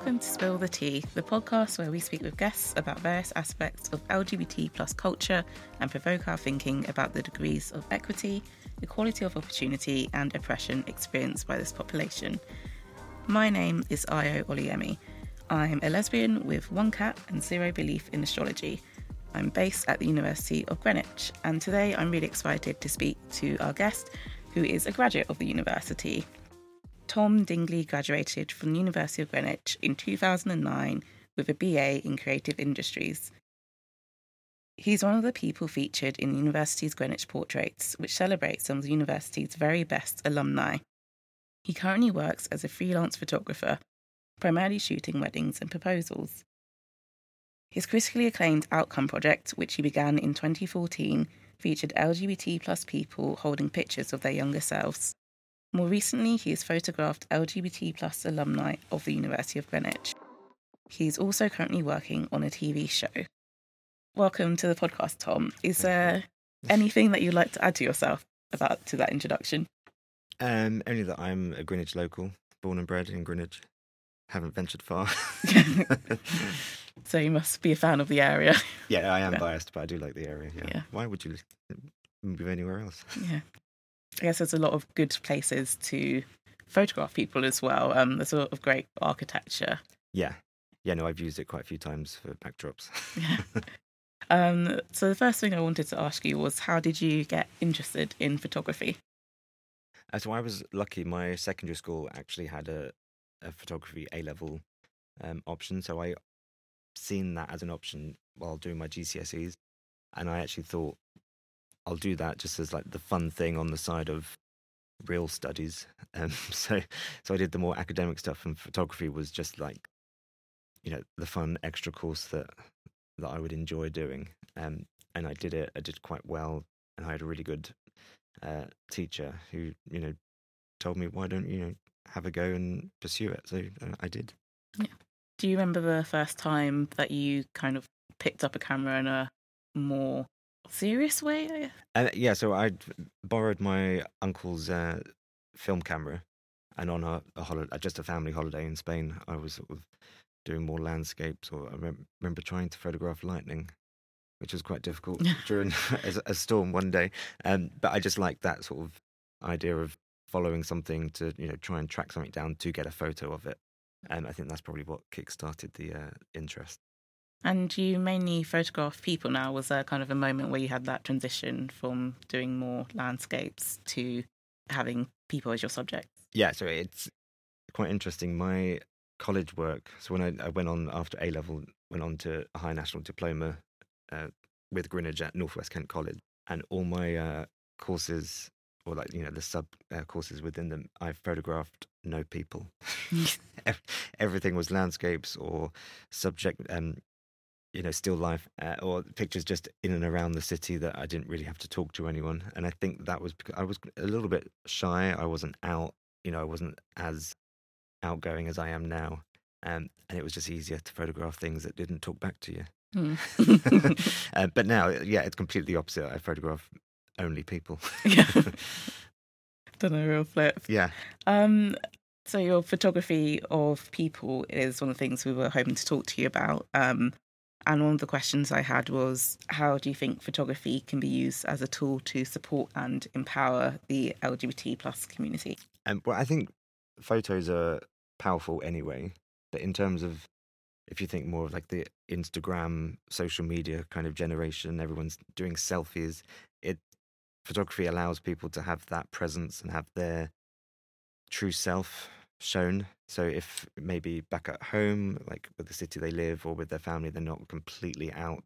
Welcome to Spill the Tea, the podcast where we speak with guests about various aspects of LGBT plus culture and provoke our thinking about the degrees of equity, equality of opportunity, and oppression experienced by this population. My name is Ayo Oliemi. I'm a lesbian with one cat and zero belief in astrology. I'm based at the University of Greenwich, and today I'm really excited to speak to our guest, who is a graduate of the university. Tom Dingley graduated from the University of Greenwich in 2009 with a BA in Creative Industries. He's one of the people featured in the university's Greenwich Portraits, which celebrates some of the university's very best alumni. He currently works as a freelance photographer, primarily shooting weddings and proposals. His critically acclaimed Outcome project, which he began in 2014, featured LGBT plus people holding pictures of their younger selves. More recently, he has photographed LGBT plus alumni of the University of Greenwich. He is also currently working on a TV show. Welcome to the podcast, Tom. Is there anything that you'd like to add to yourself about to that introduction? Um, only that I'm a Greenwich local, born and bred in Greenwich. Haven't ventured far. so you must be a fan of the area. Yeah, I am Yeah. biased, but I do like the area. Yeah. Yeah. Why would you move anywhere else? Yeah. I guess there's a lot of good places to photograph people as well. Um, there's a lot of great architecture. Yeah. Yeah, no, I've used it quite a few times for backdrops. Yeah. um, so the first thing I wanted to ask you was how did you get interested in photography? Uh, so I was lucky. My secondary school actually had a, a photography A level um, option. So I seen that as an option while doing my GCSEs, and I actually thought I'll do that just as like the fun thing on the side of real studies. Um, so so I did the more academic stuff, and photography was just like you know the fun extra course that that I would enjoy doing. Um, and I did it. I did quite well, and I had a really good uh, teacher who you know told me why don't you know have a go and pursue it. So uh, I did. Yeah. Do you remember the first time that you kind of picked up a camera in a more serious way? Uh, yeah, so I borrowed my uncle's uh, film camera, and on a, a holiday, just a family holiday in Spain, I was sort of doing more landscapes. Or I remember, remember trying to photograph lightning, which was quite difficult during a, a storm one day. Um, but I just liked that sort of idea of following something to you know try and track something down to get a photo of it. And I think that's probably what kick-started the uh, interest. And you mainly photograph people now. Was there kind of a moment where you had that transition from doing more landscapes to having people as your subject? yeah, so it's quite interesting. My college work. So when I, I went on after A level, went on to a high national diploma uh, with Greenwich at Northwest Kent College, and all my uh, courses, or like you know the sub uh, courses within them, I photographed no people. Everything was landscapes or subject, um, you know, still life uh, or pictures just in and around the city that I didn't really have to talk to anyone. And I think that was because I was a little bit shy. I wasn't out, you know, I wasn't as outgoing as I am now. Um, and it was just easier to photograph things that didn't talk back to you. Hmm. uh, but now, yeah, it's completely opposite. I photograph only people. yeah. Done a real flip. yeah. Um, so your photography of people is one of the things we were hoping to talk to you about. Um, and one of the questions I had was, how do you think photography can be used as a tool to support and empower the LGBT plus community? Um, well, I think photos are powerful anyway. But in terms of, if you think more of like the Instagram, social media kind of generation, everyone's doing selfies. It photography allows people to have that presence and have their true self shown. So if maybe back at home, like with the city they live or with their family, they're not completely out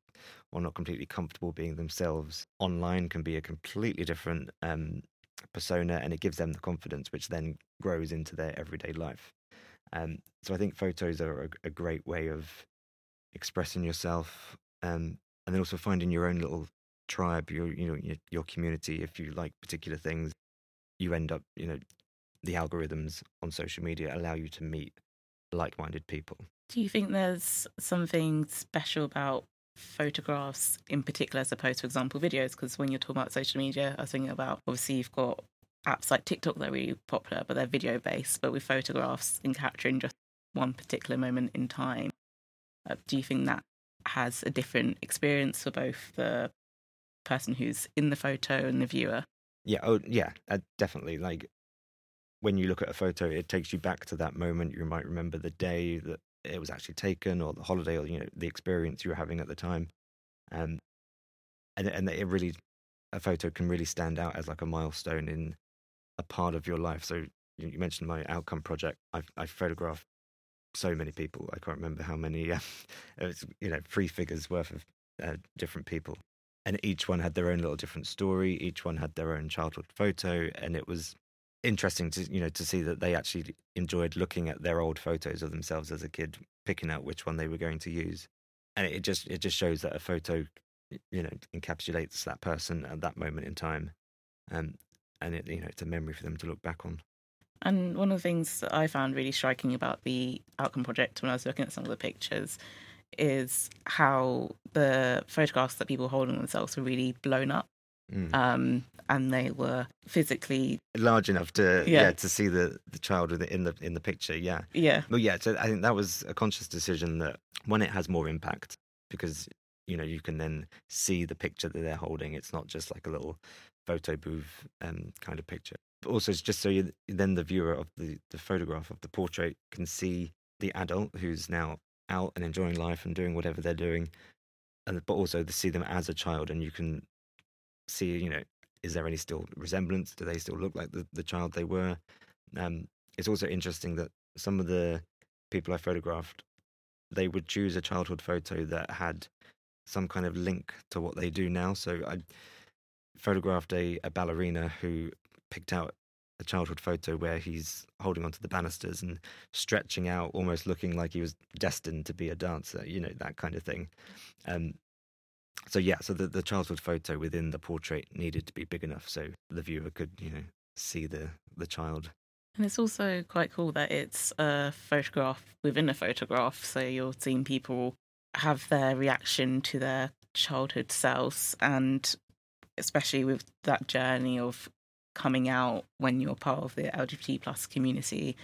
or not completely comfortable being themselves. Online can be a completely different um, persona, and it gives them the confidence, which then grows into their everyday life. Um, so I think photos are a, a great way of expressing yourself, um, and then also finding your own little tribe, your you know your, your community. If you like particular things, you end up you know the algorithms on social media allow you to meet like-minded people. Do you think there's something special about photographs in particular as opposed to, for example, videos? Because when you're talking about social media, I was thinking about obviously you've got apps like TikTok that are really popular, but they're video based. But with photographs and capturing just one particular moment in time. Uh, do you think that has a different experience for both the person who's in the photo and the viewer? Yeah, oh yeah, uh, definitely. Like when you look at a photo, it takes you back to that moment. You might remember the day that it was actually taken, or the holiday, or you know the experience you were having at the time. Um, and and it really a photo can really stand out as like a milestone in a part of your life. So you mentioned my outcome project. I've I photographed so many people. I can't remember how many. Uh, it was you know three figures worth of uh, different people, and each one had their own little different story. Each one had their own childhood photo, and it was interesting to you know to see that they actually enjoyed looking at their old photos of themselves as a kid, picking out which one they were going to use, and it just it just shows that a photo you know encapsulates that person at that moment in time, and and it you know it's a memory for them to look back on. And one of the things that I found really striking about the outcome project when I was looking at some of the pictures is how the photographs that people holding themselves were really blown up. Mm. Um, and they were physically large enough to yeah. yeah. to see the the child in the in the picture yeah yeah well yeah so i think that was a conscious decision that when it has more impact because you know you can then see the picture that they're holding it's not just like a little photo booth um, kind of picture but also it's just so you, then the viewer of the, the photograph of the portrait can see the adult who's now out and enjoying life and doing whatever they're doing and but also to see them as a child and you can see you know is there any still resemblance do they still look like the, the child they were um, it's also interesting that some of the people i photographed they would choose a childhood photo that had some kind of link to what they do now. So I photographed a, a ballerina who picked out a childhood photo where he's holding onto the banisters and stretching out, almost looking like he was destined to be a dancer, you know, that kind of thing. Um, so yeah, so the, the childhood photo within the portrait needed to be big enough so the viewer could, you know, see the the child. And it's also quite cool that it's a photograph within a photograph. So you're seeing people have their reaction to their childhood selves and especially with that journey of coming out when you're part of the lgbt plus community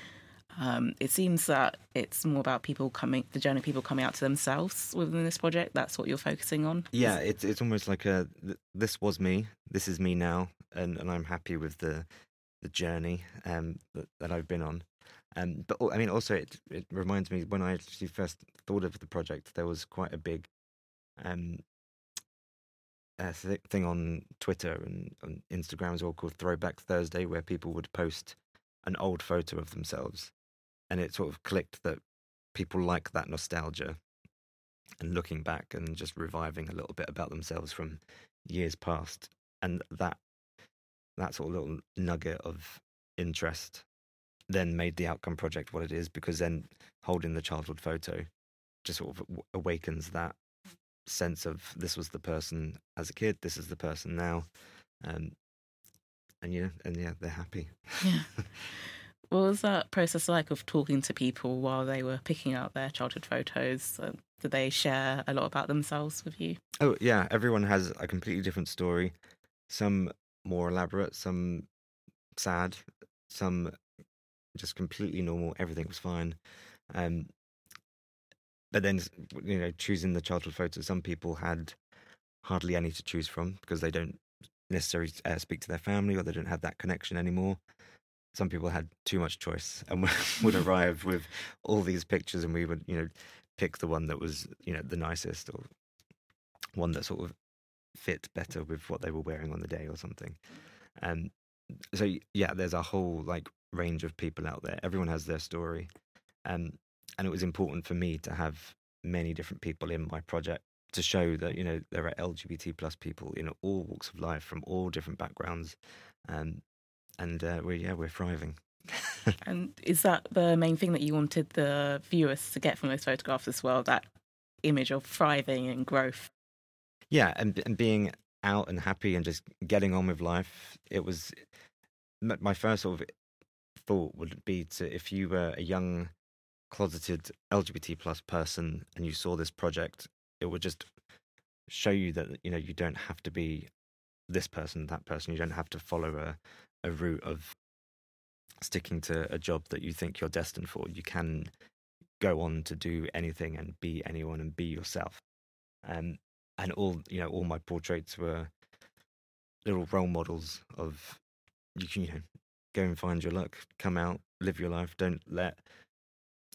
um, it seems that it's more about people coming the journey of people coming out to themselves within this project. That's what you're focusing on? Yeah it's it's almost like a this was me this is me now and, and i'm happy with the the journey um, that, that i've been on. Um, but I mean, also it it reminds me when I actually first thought of the project, there was quite a big um, uh, thing on Twitter and on Instagram as well called Throwback Thursday, where people would post an old photo of themselves, and it sort of clicked that people like that nostalgia and looking back and just reviving a little bit about themselves from years past, and that that sort of little nugget of interest then made the outcome project what it is because then holding the childhood photo just sort of awakens that sense of this was the person as a kid, this is the person now, um, and yeah, and yeah, they're happy. Yeah. what was that process like of talking to people while they were picking out their childhood photos? Uh, did they share a lot about themselves with you? Oh yeah, everyone has a completely different story. Some more elaborate, some sad, some just completely normal. Everything was fine. Um, but then, you know, choosing the childhood photos, some people had hardly any to choose from because they don't necessarily uh, speak to their family or they don't have that connection anymore. Some people had too much choice and would arrive with all these pictures, and we would, you know, pick the one that was, you know, the nicest or one that sort of fit better with what they were wearing on the day or something. And so, yeah, there's a whole like range of people out there. Everyone has their story. Um, and it was important for me to have many different people in my project to show that, you know, there are LGBT plus people in all walks of life from all different backgrounds. Um, and uh, we're, yeah, we're thriving. and is that the main thing that you wanted the viewers to get from those photographs as well? That image of thriving and growth? Yeah, and, and being out and happy and just getting on with life. It was my first sort of thought would be to if you were a young closeted lgbt plus person and you saw this project it would just show you that you know you don't have to be this person that person you don't have to follow a, a route of sticking to a job that you think you're destined for you can go on to do anything and be anyone and be yourself. Um, and all you know, all my portraits were little role models of you can you know go and find your luck, come out, live your life. Don't let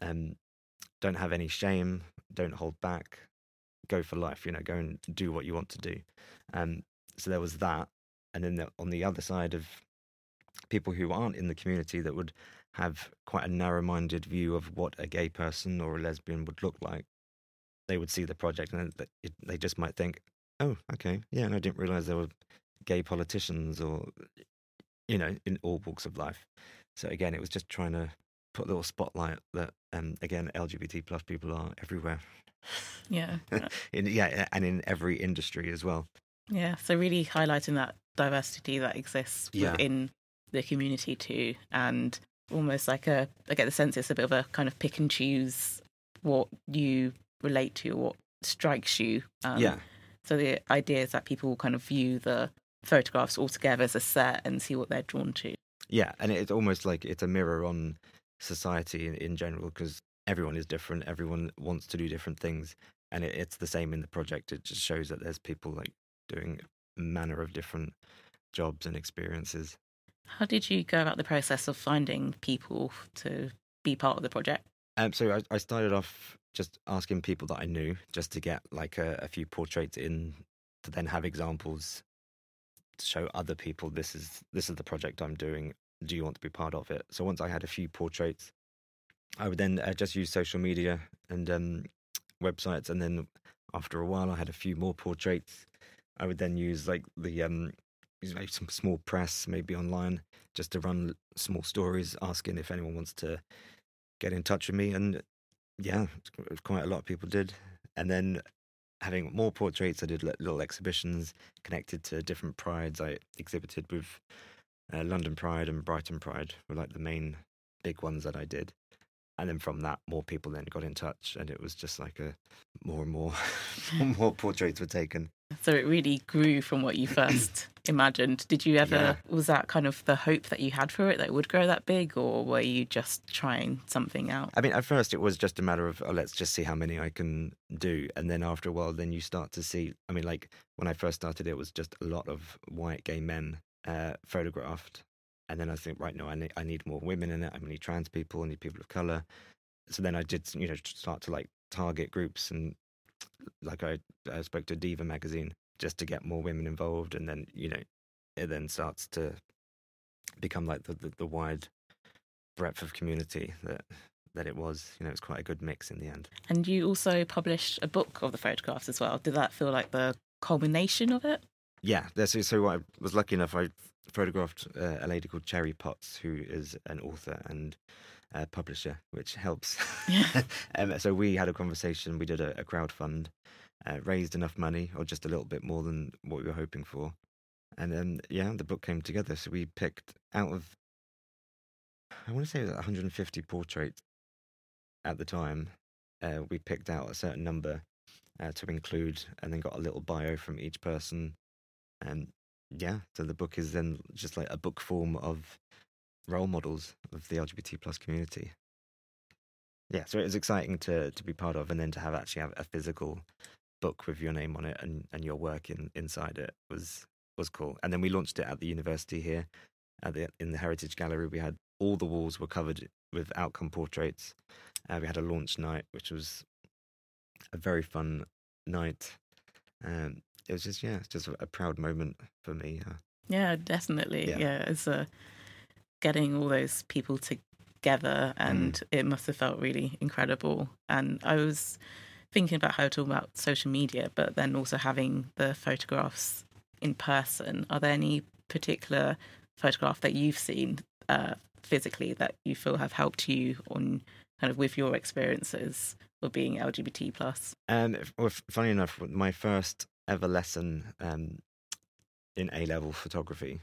um, don't have any shame. Don't hold back. Go for life. You know, go and do what you want to do. Um, so there was that, and then the, on the other side of people who aren't in the community that would have quite a narrow-minded view of what a gay person or a lesbian would look like. They would see the project and it, they just might think, "Oh, okay, yeah." And I didn't realize there were gay politicians or you know in all walks of life. So again, it was just trying to put a little spotlight that um, again LGBT plus people are everywhere. Yeah. in, yeah, and in every industry as well. Yeah. So really highlighting that diversity that exists within the community too, and almost like a I get the sense it's a bit of a kind of pick and choose what you relate to, what strikes you. Um, yeah, So the idea is that people will kind of view the photographs all together as a set and see what they're drawn to. yeah, and it's almost like it's a mirror on society in, in general because everyone is different. Everyone wants to do different things, and it, it's the same in the project. It just shows that there's people like doing manner of different jobs and experiences. How did you go about the process of finding people to be part of the project? Um, so I, I started off just asking people that I knew, just to get like a, a few portraits in, to then have examples to show other people this is this is the project I'm doing. Do you want to be part of it? So once I had a few portraits, I would then uh, just use social media and um, websites, and then after a while, I had a few more portraits. I would then use like the um, maybe some small press, maybe online, just to run small stories, asking if anyone wants to get in touch with me. And yeah, quite a lot of people did. And then having more portraits, I did little exhibitions connected to different prides. I exhibited with uh, London Pride and Brighton Pride were like the main big ones that I did. And then from that, more people then got in touch, and it was just like a more and more, more portraits were taken. So it really grew from what you first imagined. Did you ever, Yeah. was that kind of the hope that you had for it that it would grow that big, or were you just trying something out? I mean, at first it was just a matter of oh, let's just see how many I can do, and then after a while, then you start to see. I mean, like when I first started, it was just a lot of white gay men uh, photographed, and then I think, right, no, I need I need more women in it. I need trans people, I need people of color. So then I did, you know, start to like target groups, and like I, I spoke to Diva magazine just to get more women involved, and then you know, it then starts to become like the the, the wide breadth of community that that it was. You know, it's quite a good mix in the end. And you also published a book of the photographs as well. Did that feel like the culmination of it? Yeah, that's so. I was lucky enough. I photographed uh, a lady called Cherry Potts, who is an author and uh, publisher, which helps. Yeah. um, so we had a conversation. We did a, a crowd fund, uh, raised enough money, or just a little bit more than what we were hoping for, and then yeah, the book came together. So we picked out of, I want to say it was 150 portraits at the time. Uh, we picked out a certain number uh, to include, and then got a little bio from each person. And yeah, so the book is then just like a book form of role models of the LGBT plus community. Yeah, so it was exciting to to be part of, and then to have actually have a physical book with your name on it and, and your work in, inside it was was cool. And then we launched it at the university here, at the in the Heritage Gallery. We had all the walls were covered with outcome portraits. Uh, we had a launch night, which was a very fun night. Um, it was just yeah, it's just a, a proud moment for me. Uh, Yeah, definitely. Yeah. Yeah, it's uh, getting all those people together, and it must have felt really incredible. And I was thinking about how to talk about social media, but then also having the photographs in person. Are there any particular photograph that you've seen uh, physically that you feel have helped you on kind of with your experiences of being LGBT plus? Um, well, funny enough, my first ever lesson um, in A level photography,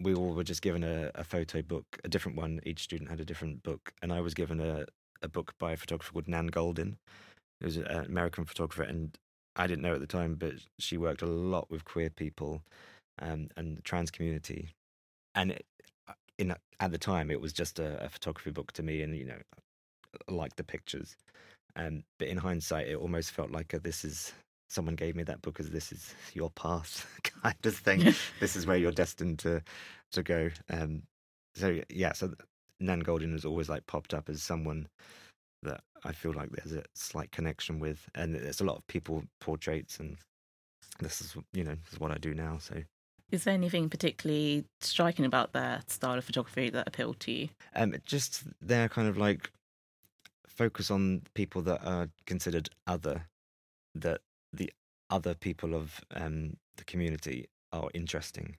we all were just given a, a photo book, a different one. Each student had a different book, and I was given a, a book by a photographer called Nan Goldin. Was an American photographer, and I didn't know at the time, but she worked a lot with queer people um, and the trans community. And it, uh, in at the time, it was just a, a photography book to me, and you know, like the pictures. Um, but in hindsight, it almost felt like a, this is someone gave me that book as this is your path kind of thing. this is where you're destined to to go. Um, so yeah, so Nan Goldin has always like popped up as someone that I feel like there's a slight connection with, and there's a lot of people portraits, and this is you know this is what I do now. So is there anything particularly striking about their style of photography that appealed to you? Um, just their kind of like focus on people that are considered other, that the other people of um, the community are interesting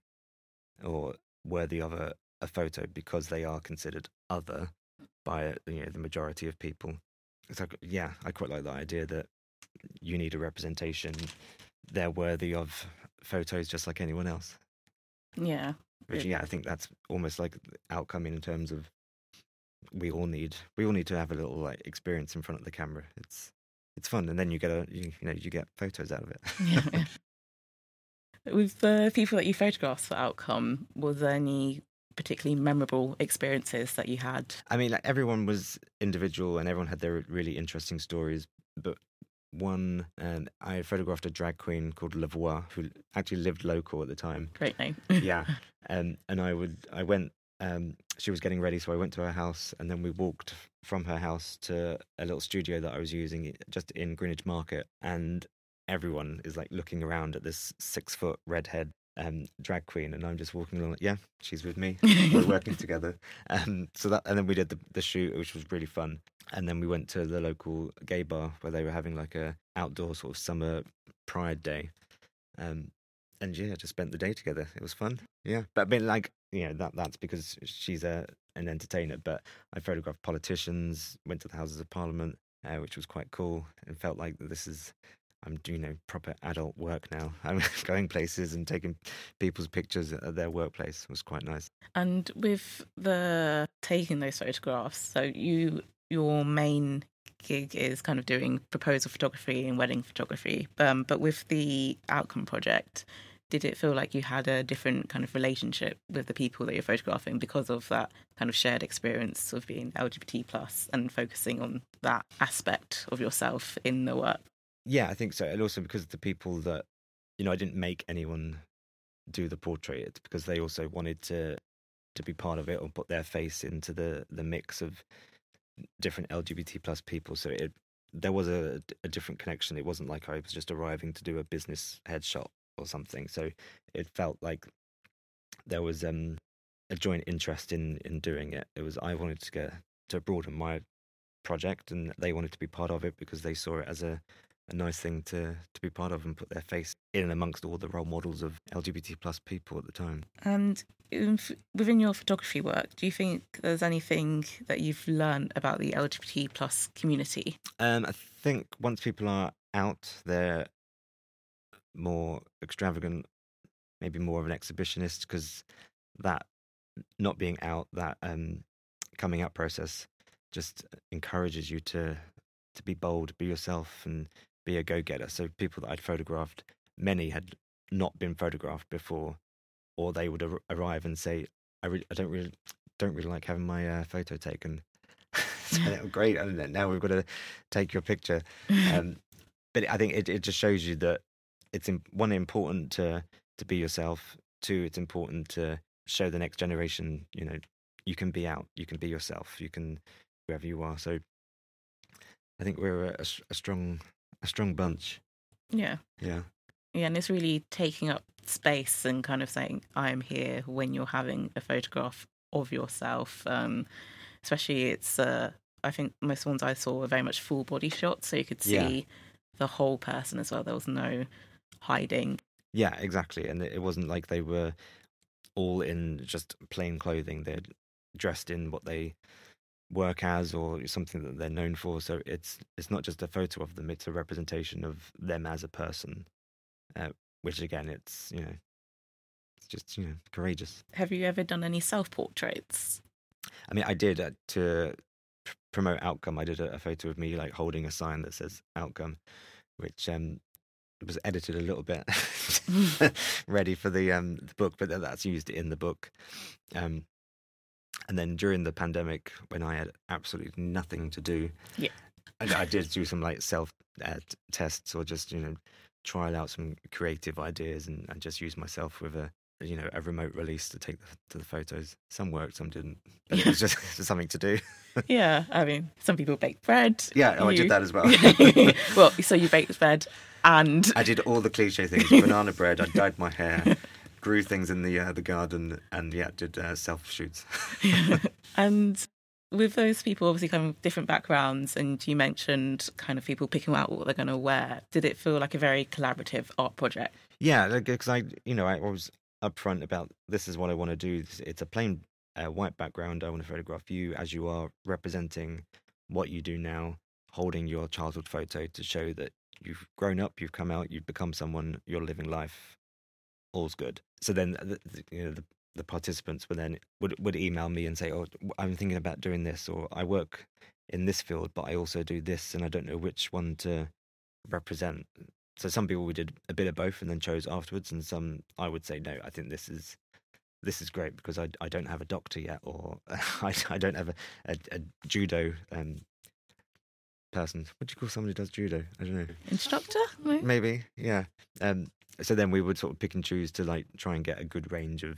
or worthy of a, a photo because they are considered other by you know the majority of people. It's like yeah, I quite like the idea that you need a representation. They're worthy of photos just like anyone else. Yeah. Which yeah, I think that's almost like outcome in terms of we all need we all need to have a little like experience in front of the camera. It's it's fun, and then you get a you, you know you get photos out of it. yeah. With the people that you photographed for Outcome, was there any particularly memorable experiences that you had? I mean, like, everyone was individual, and everyone had their really interesting stories. But one, um, I photographed a drag queen called Lavoie, who actually lived local at the time. Great name. yeah, um, and I would I went um, she was getting ready, so I went to her house, and then we walked from her house to a little studio that I was using just in Greenwich Market, and everyone is like looking around at this six foot redhead um, drag queen, and I'm just walking along. Like, yeah, she's with me. We're working together. Um, so that, and then we did the, the shoot, which was really fun. And then we went to the local gay bar where they were having like a outdoor sort of summer pride day. Um, and yeah, just spent the day together. It was fun. Yeah, but I mean, like you know that that's because she's a an entertainer. But I photographed politicians, went to the Houses of Parliament, uh, which was quite cool, and felt like this is I'm doing you know proper adult work now. I'm going places and taking people's pictures at their workplace. It was quite nice. And with the taking those photographs, so you your main gig is kind of doing proposal photography and wedding photography. Um, but with the outcome project, did it feel like you had a different kind of relationship with the people that you're photographing because of that kind of shared experience of being LGBT plus and focusing on that aspect of yourself in the work? Yeah, I think so. And also because the people that, you know, I didn't make anyone do the portrait. Because they also wanted to to be part of it or put their face into the the mix of different LGBT plus people. So it there was a, a different connection. It wasn't like I was just arriving to do a business headshot or something. So it felt like there was um, a joint interest in in doing it. It was I wanted to get to broaden my project, and they wanted to be part of it because they saw it as a a nice thing to to be part of and put their face in amongst all the role models of LGBT plus people at the time. And within your photography work, do you think there's anything that you've learned about the LGBT plus community? Um, I think once people are out, they're more extravagant, maybe more of an exhibitionist, because that not being out, that um, coming out process, just encourages you to to be bold, be yourself, and be a go getter. So people that I'd photographed, many had not been photographed before, or they would ar- arrive and say, "I, re- I don't really don't really like having my uh, photo taken." so, great, and now we've got to take your picture. Um, but I think it, it just shows you that it's one important to to be yourself. Two, it's important to show the next generation, you know, you can be out, you can be yourself, you can whoever you are. So I think we're a, a strong a strong bunch. Yeah. Yeah. Yeah, and it's really taking up space and kind of saying, I am here when you're having a photograph of yourself. Um, especially, it's, uh, I think most ones I saw were very much full body shots, so you could see yeah. the whole person as well. There was no hiding. Yeah, exactly. And it wasn't like they were all in just plain clothing. They're dressed in what they work as or something that they're known for. So it's it's not just a photo of them; it's a representation of them as a person. Uh, which again, it's you know, it's just you know courageous. Have you ever done any self portraits? I mean, I did uh, to pr- promote Outcome. I did a, a, photo of me like holding a sign that says Outcome, which um, was edited a little bit, ready for the um the book, but that's used in the book. Um, And then during the pandemic, when I had absolutely nothing to do, Yeah. I, I did do some like self uh, tests or just you know trial out some creative ideas and, and just use myself with a you know a remote release to take the, to the photos. Some worked, some didn't. But it was just, something to do. yeah, I mean, some people bake bread. Yeah, oh, I did that as well. well, so you baked bread and I did all the cliche things: banana bread. I dyed my hair, grew things in the uh, the garden, and yeah, did uh, self shoots. Yeah. and with those people obviously kind of different backgrounds and you mentioned kind of people picking out what they're going to wear did it feel like a very collaborative art project Yeah, because I, you know, I was upfront about this is what I want to do. It's- a plain uh, white background. I want to photograph you as you are, representing what you do now, holding your childhood photo to show that you've grown up, you've come out, you've become someone, you're living life. All's good. So then, the, the, you know, the, the participants would then would would email me and say, "Oh, I'm thinking about doing this," or "I work in this field, but I also do this, and I don't know which one to represent." So some people we did a bit of both and then chose afterwards, and some I would say no. I think this is this is great because I I don't have a doctor yet, or I I don't have a a, a judo um person. What do you call somebody who does judo? I don't know. instructor No? Maybe yeah. Um. So then we would sort of pick and choose to like try and get a good range of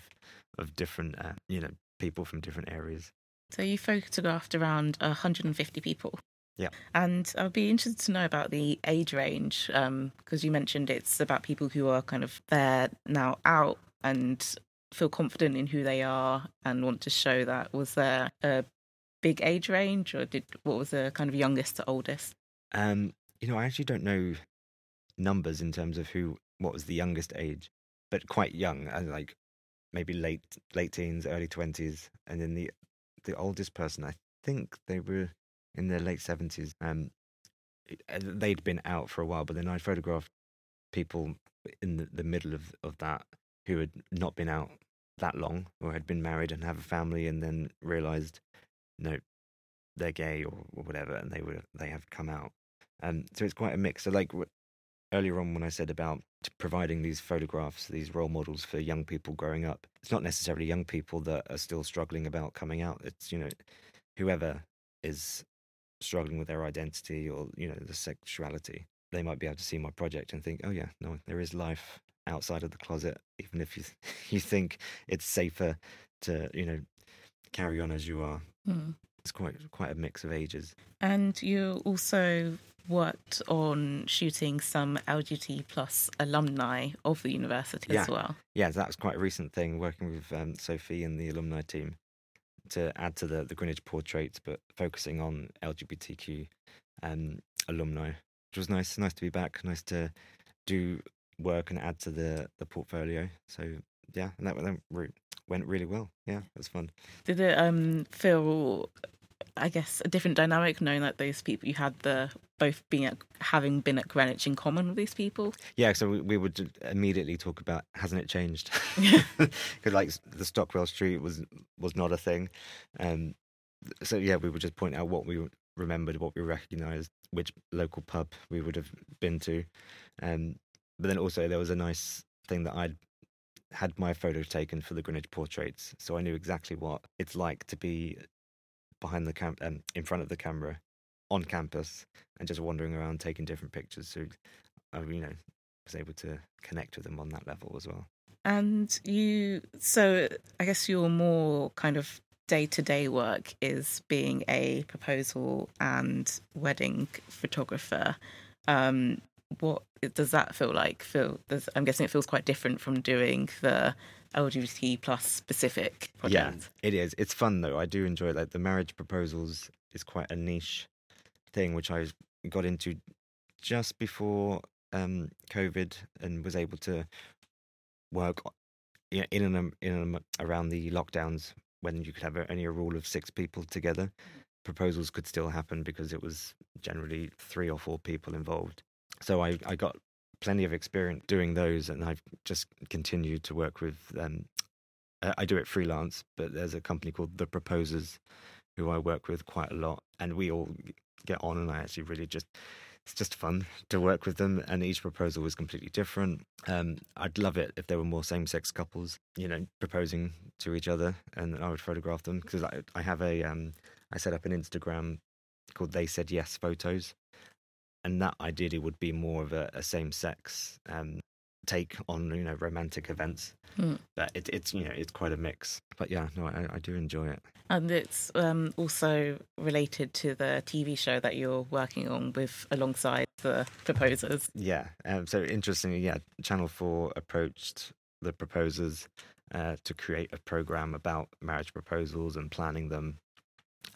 of different uh, you know people from different areas. so you photographed around 150 people Yeah. and i'd be interested to know about the age range because you mentioned it's about people who are kind of there now out and feel confident in who they are and want to show that was there a big age range or did what was the kind of youngest to oldest Um, you know, I actually don't know numbers in terms of who what was the youngest age, but quite young, like maybe late late teens, early twenties, and then the the oldest person, I think they were in the late seventies. Um, uh, they'd been out for a while, but then I photographed people in the, the middle of of that who had not been out that long or had been married and have a family, and then realised, no, they're gay or, or whatever, and they were they have come out. Um, so it's quite a mix. So like earlier on when I said about providing these photographs, these role models for young people growing up, it's not necessarily young people that are still struggling about coming out. It's you know whoever is struggling with their identity or you know the sexuality, they might be able to see my project and think, oh yeah, no, there is life outside of the closet, even if you you think it's safer to you know carry on as you are. Hmm. It's quite quite a mix of ages. And you also worked on shooting some LGBT plus alumni of the university as Yeah. well. yeah, that's quite a recent thing working with um, Sophie and the alumni team to add to the, the Greenwich portraits, but focusing on LGBTQ um, alumni, which was nice. Nice to be back. Nice to do work and add to the, the portfolio. So yeah, and that, that went really well. Yeah, it was fun. Did it um, feel, I guess, a different dynamic knowing that those people you had the both being at having been at Greenwich in common with these people? Yeah, so we, we would immediately talk about hasn't it changed? Because like the Stockwell Street was was not a thing, um, so yeah, we would just point out what we remembered, what we recognised, which local pub we would have been to, um, but then also there was a nice thing that I'd had my photo taken for the Greenwich portraits, so I knew exactly what it's like to be behind the camp, um, in front of the camera, on campus, and just wandering around taking different pictures. So, I you know was able to connect with them on that level as well. And you, so I guess your more kind of day to day work is being a proposal and wedding photographer. Um, what does that feel like? Feel I'm guessing it feels quite different from doing the LGBT plus specific project. Yeah, it is. It's fun though. I do enjoy it. Like the marriage proposals is quite a niche thing, which I got into just before um, COVID and was able to work in and in and around the lockdowns when you could have only a rule of six people together. Proposals could still happen because it was generally three or four people involved. So I, I got plenty of experience doing those, and I've just continued to work with um, I do it freelance, but there's a company called The Proposers who I work with quite a lot, and we all get on. And I actually really just it's just fun to work with them, and each proposal was completely different. Um, I'd love it if there were more same-sex couples, you know, proposing to each other, and I would photograph them because I, I have a um, I set up an Instagram called They Said Yes Photos, and that ideally would be more of a, a same-sex um, take on you know romantic events. Hmm. But it, it's you know it's quite a mix. But yeah, no, I, I do enjoy it. And it's um, also related to the TV show that you're working on with alongside the proposers. Yeah. Um, so interestingly, yeah, Channel Four approached the proposers uh, to create a program about marriage proposals and planning them,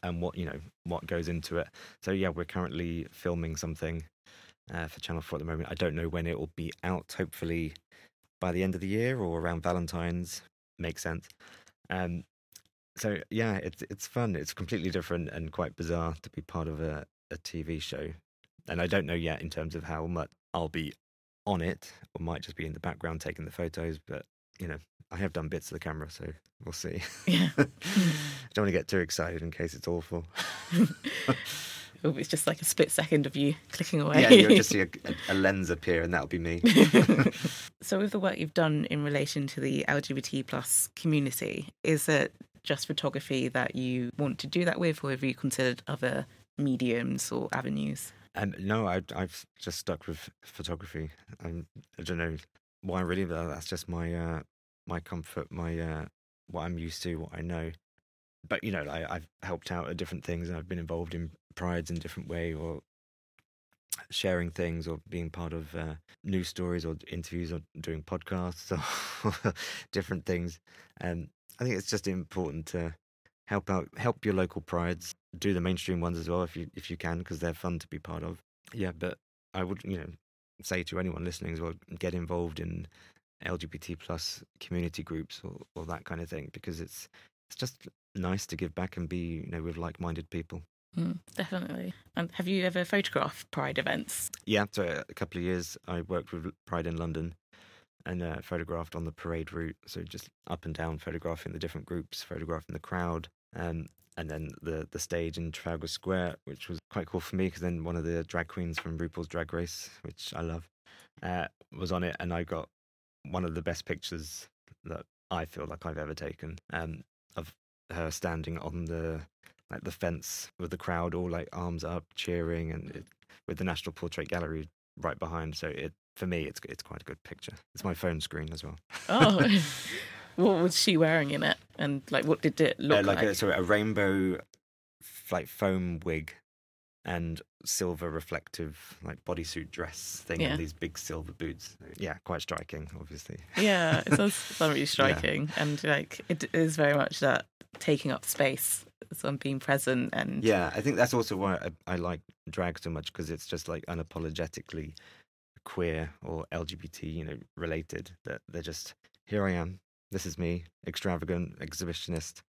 and what you know what goes into it. So yeah, we're currently filming something uh, for Channel Four at the moment. I don't know when it will be out. Hopefully by the end of the year or around Valentine's. Makes sense. Um, so yeah, it's it's fun. It's completely different and quite bizarre to be part of a, a TV show. And I don't know yet in terms of how much I'll be on it, or might just be in the background taking the photos. But you know, I have done bits of the camera, so we'll see. Yeah. don't want to get too excited in case it's awful. Oh, it's just like a split second of you clicking away. Yeah, you'll just see a, a lens appear, and that'll be me. so, with the work you've done in relation to the LGBT plus community, is it just photography that you want to do that with, or have you considered other mediums or avenues? Um, no, I, I've just stuck with photography. I'm, I don't know why really, but that's just my uh, my comfort, my uh, what I'm used to, what I know. But you know, I, I've helped out at different things, and I've been involved in prides in different way, or sharing things, or being part of uh, news stories, or interviews, or doing podcasts, or different things. And I think it's just important to help out, help your local prides, do the mainstream ones as well if you if you can, because they're fun to be part of. Yeah, but I would you know say to anyone listening as well, get involved in LGBT plus community groups or, or that kind of thing because it's it's just nice to give back and be you know with like minded people. Mm, definitely. And have you ever photographed Pride events? Yeah, so a couple of years I worked with Pride in London and uh, photographed on the parade route. So just up and down, photographing the different groups, photographing the crowd, um, and then the the stage in Trafalgar Square, which was quite cool for me because then one of the drag queens from RuPaul's Drag Race, which I love, uh, was on it, and I got one of the best pictures that I feel like I've ever taken um, of her standing on the like the fence with the crowd all like arms up cheering and it, with the National Portrait Gallery right behind. So it for me it's it's quite a good picture. It's my phone screen as well. Oh. what was she wearing in it? And like what did it look Uh, like like? a, so a rainbow like foam wig and silver reflective like bodysuit dress thing Yeah. and these big silver boots. Yeah, quite striking, obviously. yeah, it does sound really striking. And like it is very much that taking up space, some being present and Yeah, I think that's also why I, I like drag so much because it's just like unapologetically queer or LGBT, you know, related. That they're just here I am. This is me, extravagant, exhibitionist,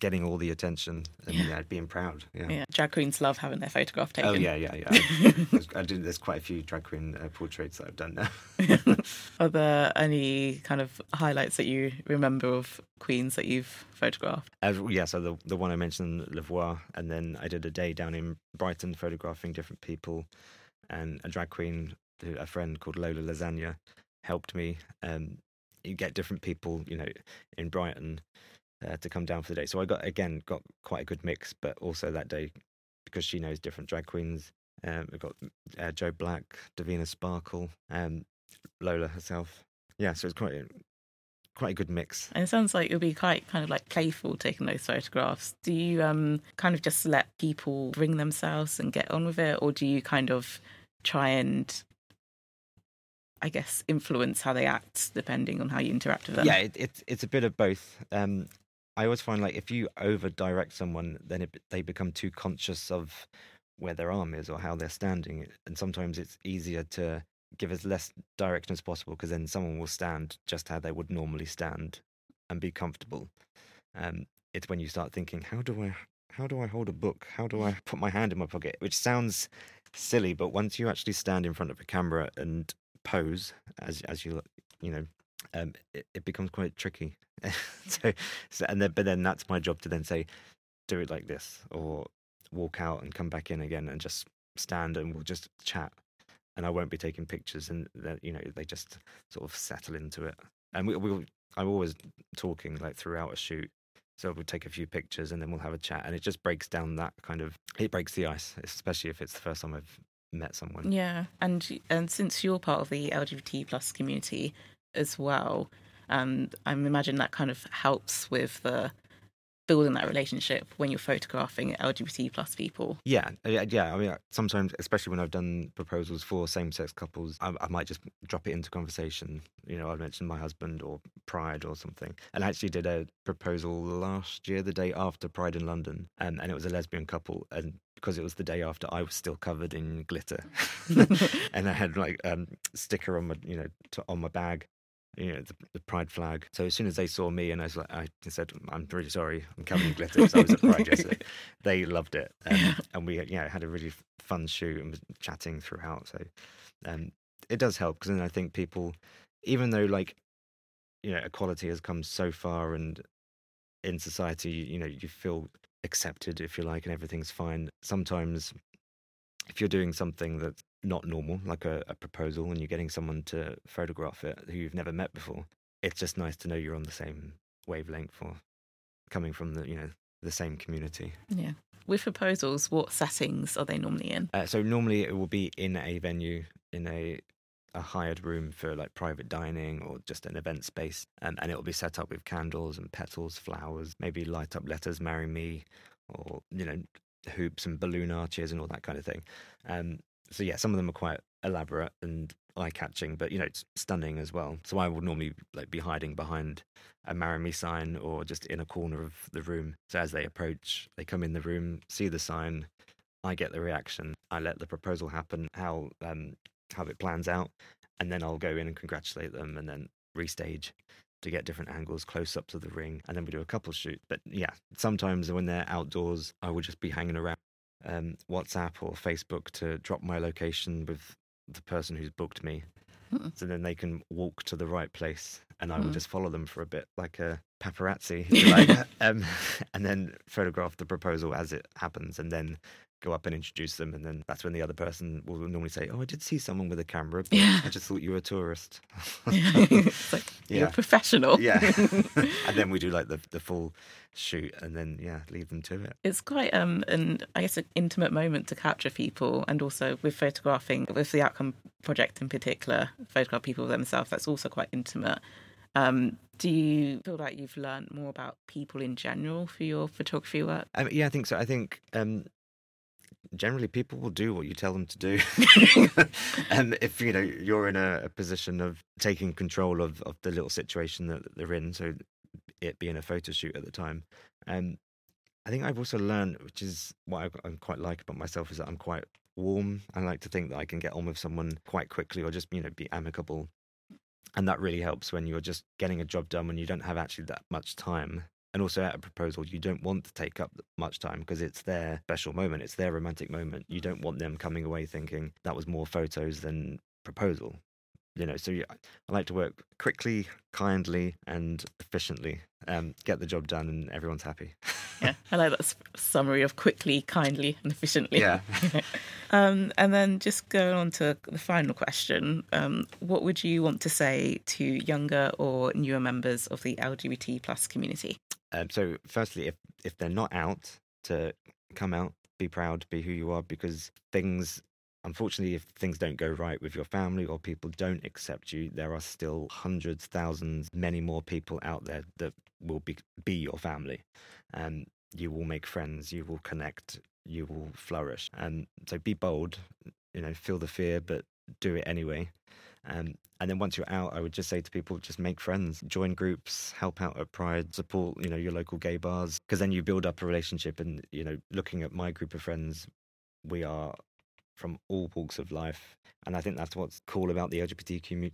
getting all the attention and Yeah. yeah, being proud. Yeah. yeah, drag queens love having their photograph taken. Oh yeah, yeah, yeah. There's- I do. There's quite a few drag queen uh, portraits that I've done now. Are there any kind of highlights that you remember of queens that you've photographed? As, yeah, so the the one I mentioned, Le Voir, and then I did a day down in Brighton photographing different people, and a drag queen, a friend called Lola Lasagna, helped me. Um, you get different people, you know, in Brighton uh, to come down for the day. So I got again got quite a good mix, but also that day because she knows different drag queens. Um, we got uh, Joe Black, Davina Sparkle, um, Lola herself. Yeah, so it's quite a, quite a good mix. And it sounds like it'll be quite kind of like playful taking those photographs. Do you um kind of just let people bring themselves and get on with it, or do you kind of try and I guess influence how they act depending on how you interact with them? Yeah, it, it's it's a bit of both. Um, I always find like if you over direct someone, then it, they become too conscious of where their arm is or how they're standing, and sometimes it's easier to give as less direction as possible because then someone will stand just how they would normally stand and be comfortable. Um, it's when you start thinking, how do I how do I hold a book? How do I put my hand in my pocket? Which sounds silly, but once you actually stand in front of a camera and pose as as you you know um, it, it becomes quite tricky. so, so, and then, but then that's my job to then say, do it like this, or walk out and come back in again, and just stand and we'll just chat, and I won't be taking pictures, and that you know they just sort of settle into it. And we we I'm always talking like throughout a shoot. So we'll take a few pictures and then we'll have a chat, and it just breaks down that kind of. It breaks the ice, especially if it's the first time I've met someone. Yeah, and and since you're part of the LGBT plus community as well, And I imagine that kind of helps with the building that relationship when you're photographing LGBT plus people. Yeah, uh, yeah, yeah. I mean, uh, sometimes, especially when I've done proposals for same-sex couples, I, I, might just drop it into conversation. You know, I mentioned my husband or Pride or something, and I actually did a proposal last year, the day after Pride in London, and, and it was a lesbian couple, and because it was the day after, I was still covered in glitter, and I had like um, sticker on my, you know, to, on my bag, you know, the, the, pride flag. So as soon as they saw me and I was like, I said, I'm really sorry, I'm covered in glitter. Because I was at Pride yesterday. They loved it, um, and we yeah had a really fun shoot and was chatting throughout. So um, it does help because then I think people, even though like you know equality has come so far and in society, you know, you feel accepted if you like and everything's fine. Sometimes if you're doing something that's not normal, like a, a, proposal, and you're getting someone to photograph it who you've never met before, it's just nice to know you're on the same wavelength or coming from the you know the same community. Yeah. With proposals, what settings are they normally in? Uh, so normally it will be in a venue, in a a hired room for like private dining or just an event space, um, and it will be set up with candles and petals, flowers, maybe light up letters, "Marry me," or you know hoops and balloon arches and all that kind of thing. Um, so yeah, some of them are quite elaborate and eye catching, but you know, it's stunning as well. So I would normally like be hiding behind a marry me sign or just in a corner of the room. So as they approach, they come in the room, see the sign, I get the reaction, I let the proposal happen, how um how it plans out, and then I'll go in and congratulate them and then restage to get different angles, close ups of the ring, and then we do a couple shoot. But yeah, sometimes when they're outdoors, I will just be hanging around um, WhatsApp or Facebook to drop my location with the person who's booked me. Mm. So then they can walk to the right place and I will mm. just follow them for a bit, like a paparazzi, like, um, and then photograph the proposal as it happens. And then go up and introduce them, and then that's when the other person will normally say, "Oh, I did see someone with a camera, but yeah. I just thought you were a tourist." it's like yeah. you're a professional. yeah, and then we do like the the full shoot, and then yeah, leave them to it. It's quite um an I guess an intimate moment to capture people, and also with photographing with the outcome project in particular, photograph people themselves. That's also quite intimate. Um, do you feel like you've learned more about people in general for your photography work? Um, yeah, I think so. I think um, generally people will do what you tell them to do. And if you know you're in a, a, position of taking control of, of the little situation that they're in so it being a photo shoot at the time. Um i think i've also learned which is what I, I quite like about myself is that i'm quite warm. I like to think that i can get on with someone quite quickly or just you know be amicable. And that really helps when you're just getting a job done when you don't have actually that much time and also at a proposal you don't want to take up much time because it's their special moment it's their romantic moment. You don't want them coming away thinking that was more photos than proposal you know? So i like to work quickly kindly and efficiently. Um, get the job done and everyone's happy. Yeah i like that summary of quickly kindly and efficiently. Yeah. Um, and then just going on to the final question um, what would you want to say to younger or newer members of the lgbt plus community um, so, firstly, if if they're not out, to come out, be proud, be who you are, because things. Unfortunately, if things don't go right with your family or people don't accept you, there are still hundreds, thousands, many more people out there that will be be your family, and you will make friends, you will connect, you will flourish. And so, be bold. You know, feel the fear, but do it anyway. Um, and then once you're out, I would just say to people, just make friends, join groups, help out at Pride, support, you know, your local gay bars, because then you build up a relationship. And, you know, looking at my group of friends, we are from all walks of life. And I think that's what's cool about the LGBTQ,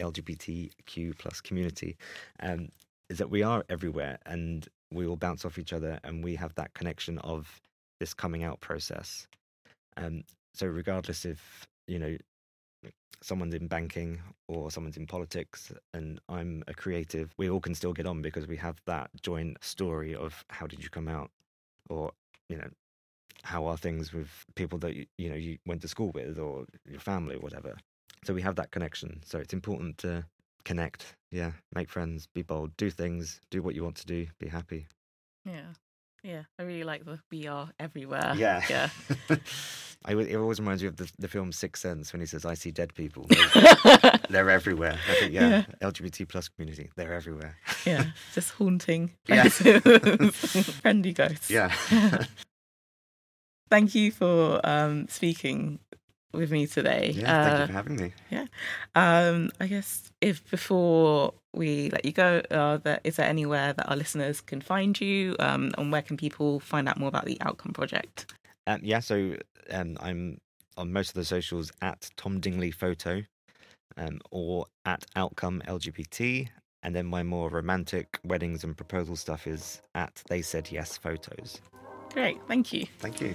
LGBTQ plus community, um, is that we are everywhere and we all bounce off each other and we have that connection of this coming out process. Um, so regardless if, you know, someone's in banking or someone's in politics and I'm a creative, we all can still get on because we have that joint story of how did you come out or, you know, how are things with people that you, know you went to school with or your family or whatever. So we have that connection. So it's important to connect. Yeah, make friends, be bold, do things, do what you want to do, be happy. Yeah. Yeah, I really like the "we are everywhere." Yeah, yeah. I, it always reminds me of the, the film Sixth Sense when he says, "I see dead people. They're, they're everywhere." I think, yeah, yeah, LGBT plus community, they're everywhere. yeah, just haunting Yeah. friendly ghosts. Yeah. Thank you for um, speaking with me today. yeah. Thank Uh, you for having me. Yeah. Um, I guess if before we let you go, uh, that is there anywhere that our listeners can find you, um, and where can people find out more about the Outcome Project? Um, yeah, so um, I'm on most of the socials at Tom Dingley Photo um, or at Outcome LGBT. And then my more romantic weddings and proposal stuff is at They Said Yes Photos. Great, thank you. Thank you.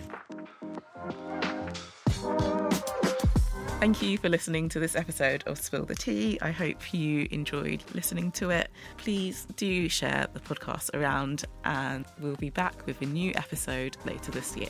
Thank you for listening to this episode of Spill the Tea. I hope you enjoyed listening to it. Please do share the podcast around, and we'll be back with a new episode later this year.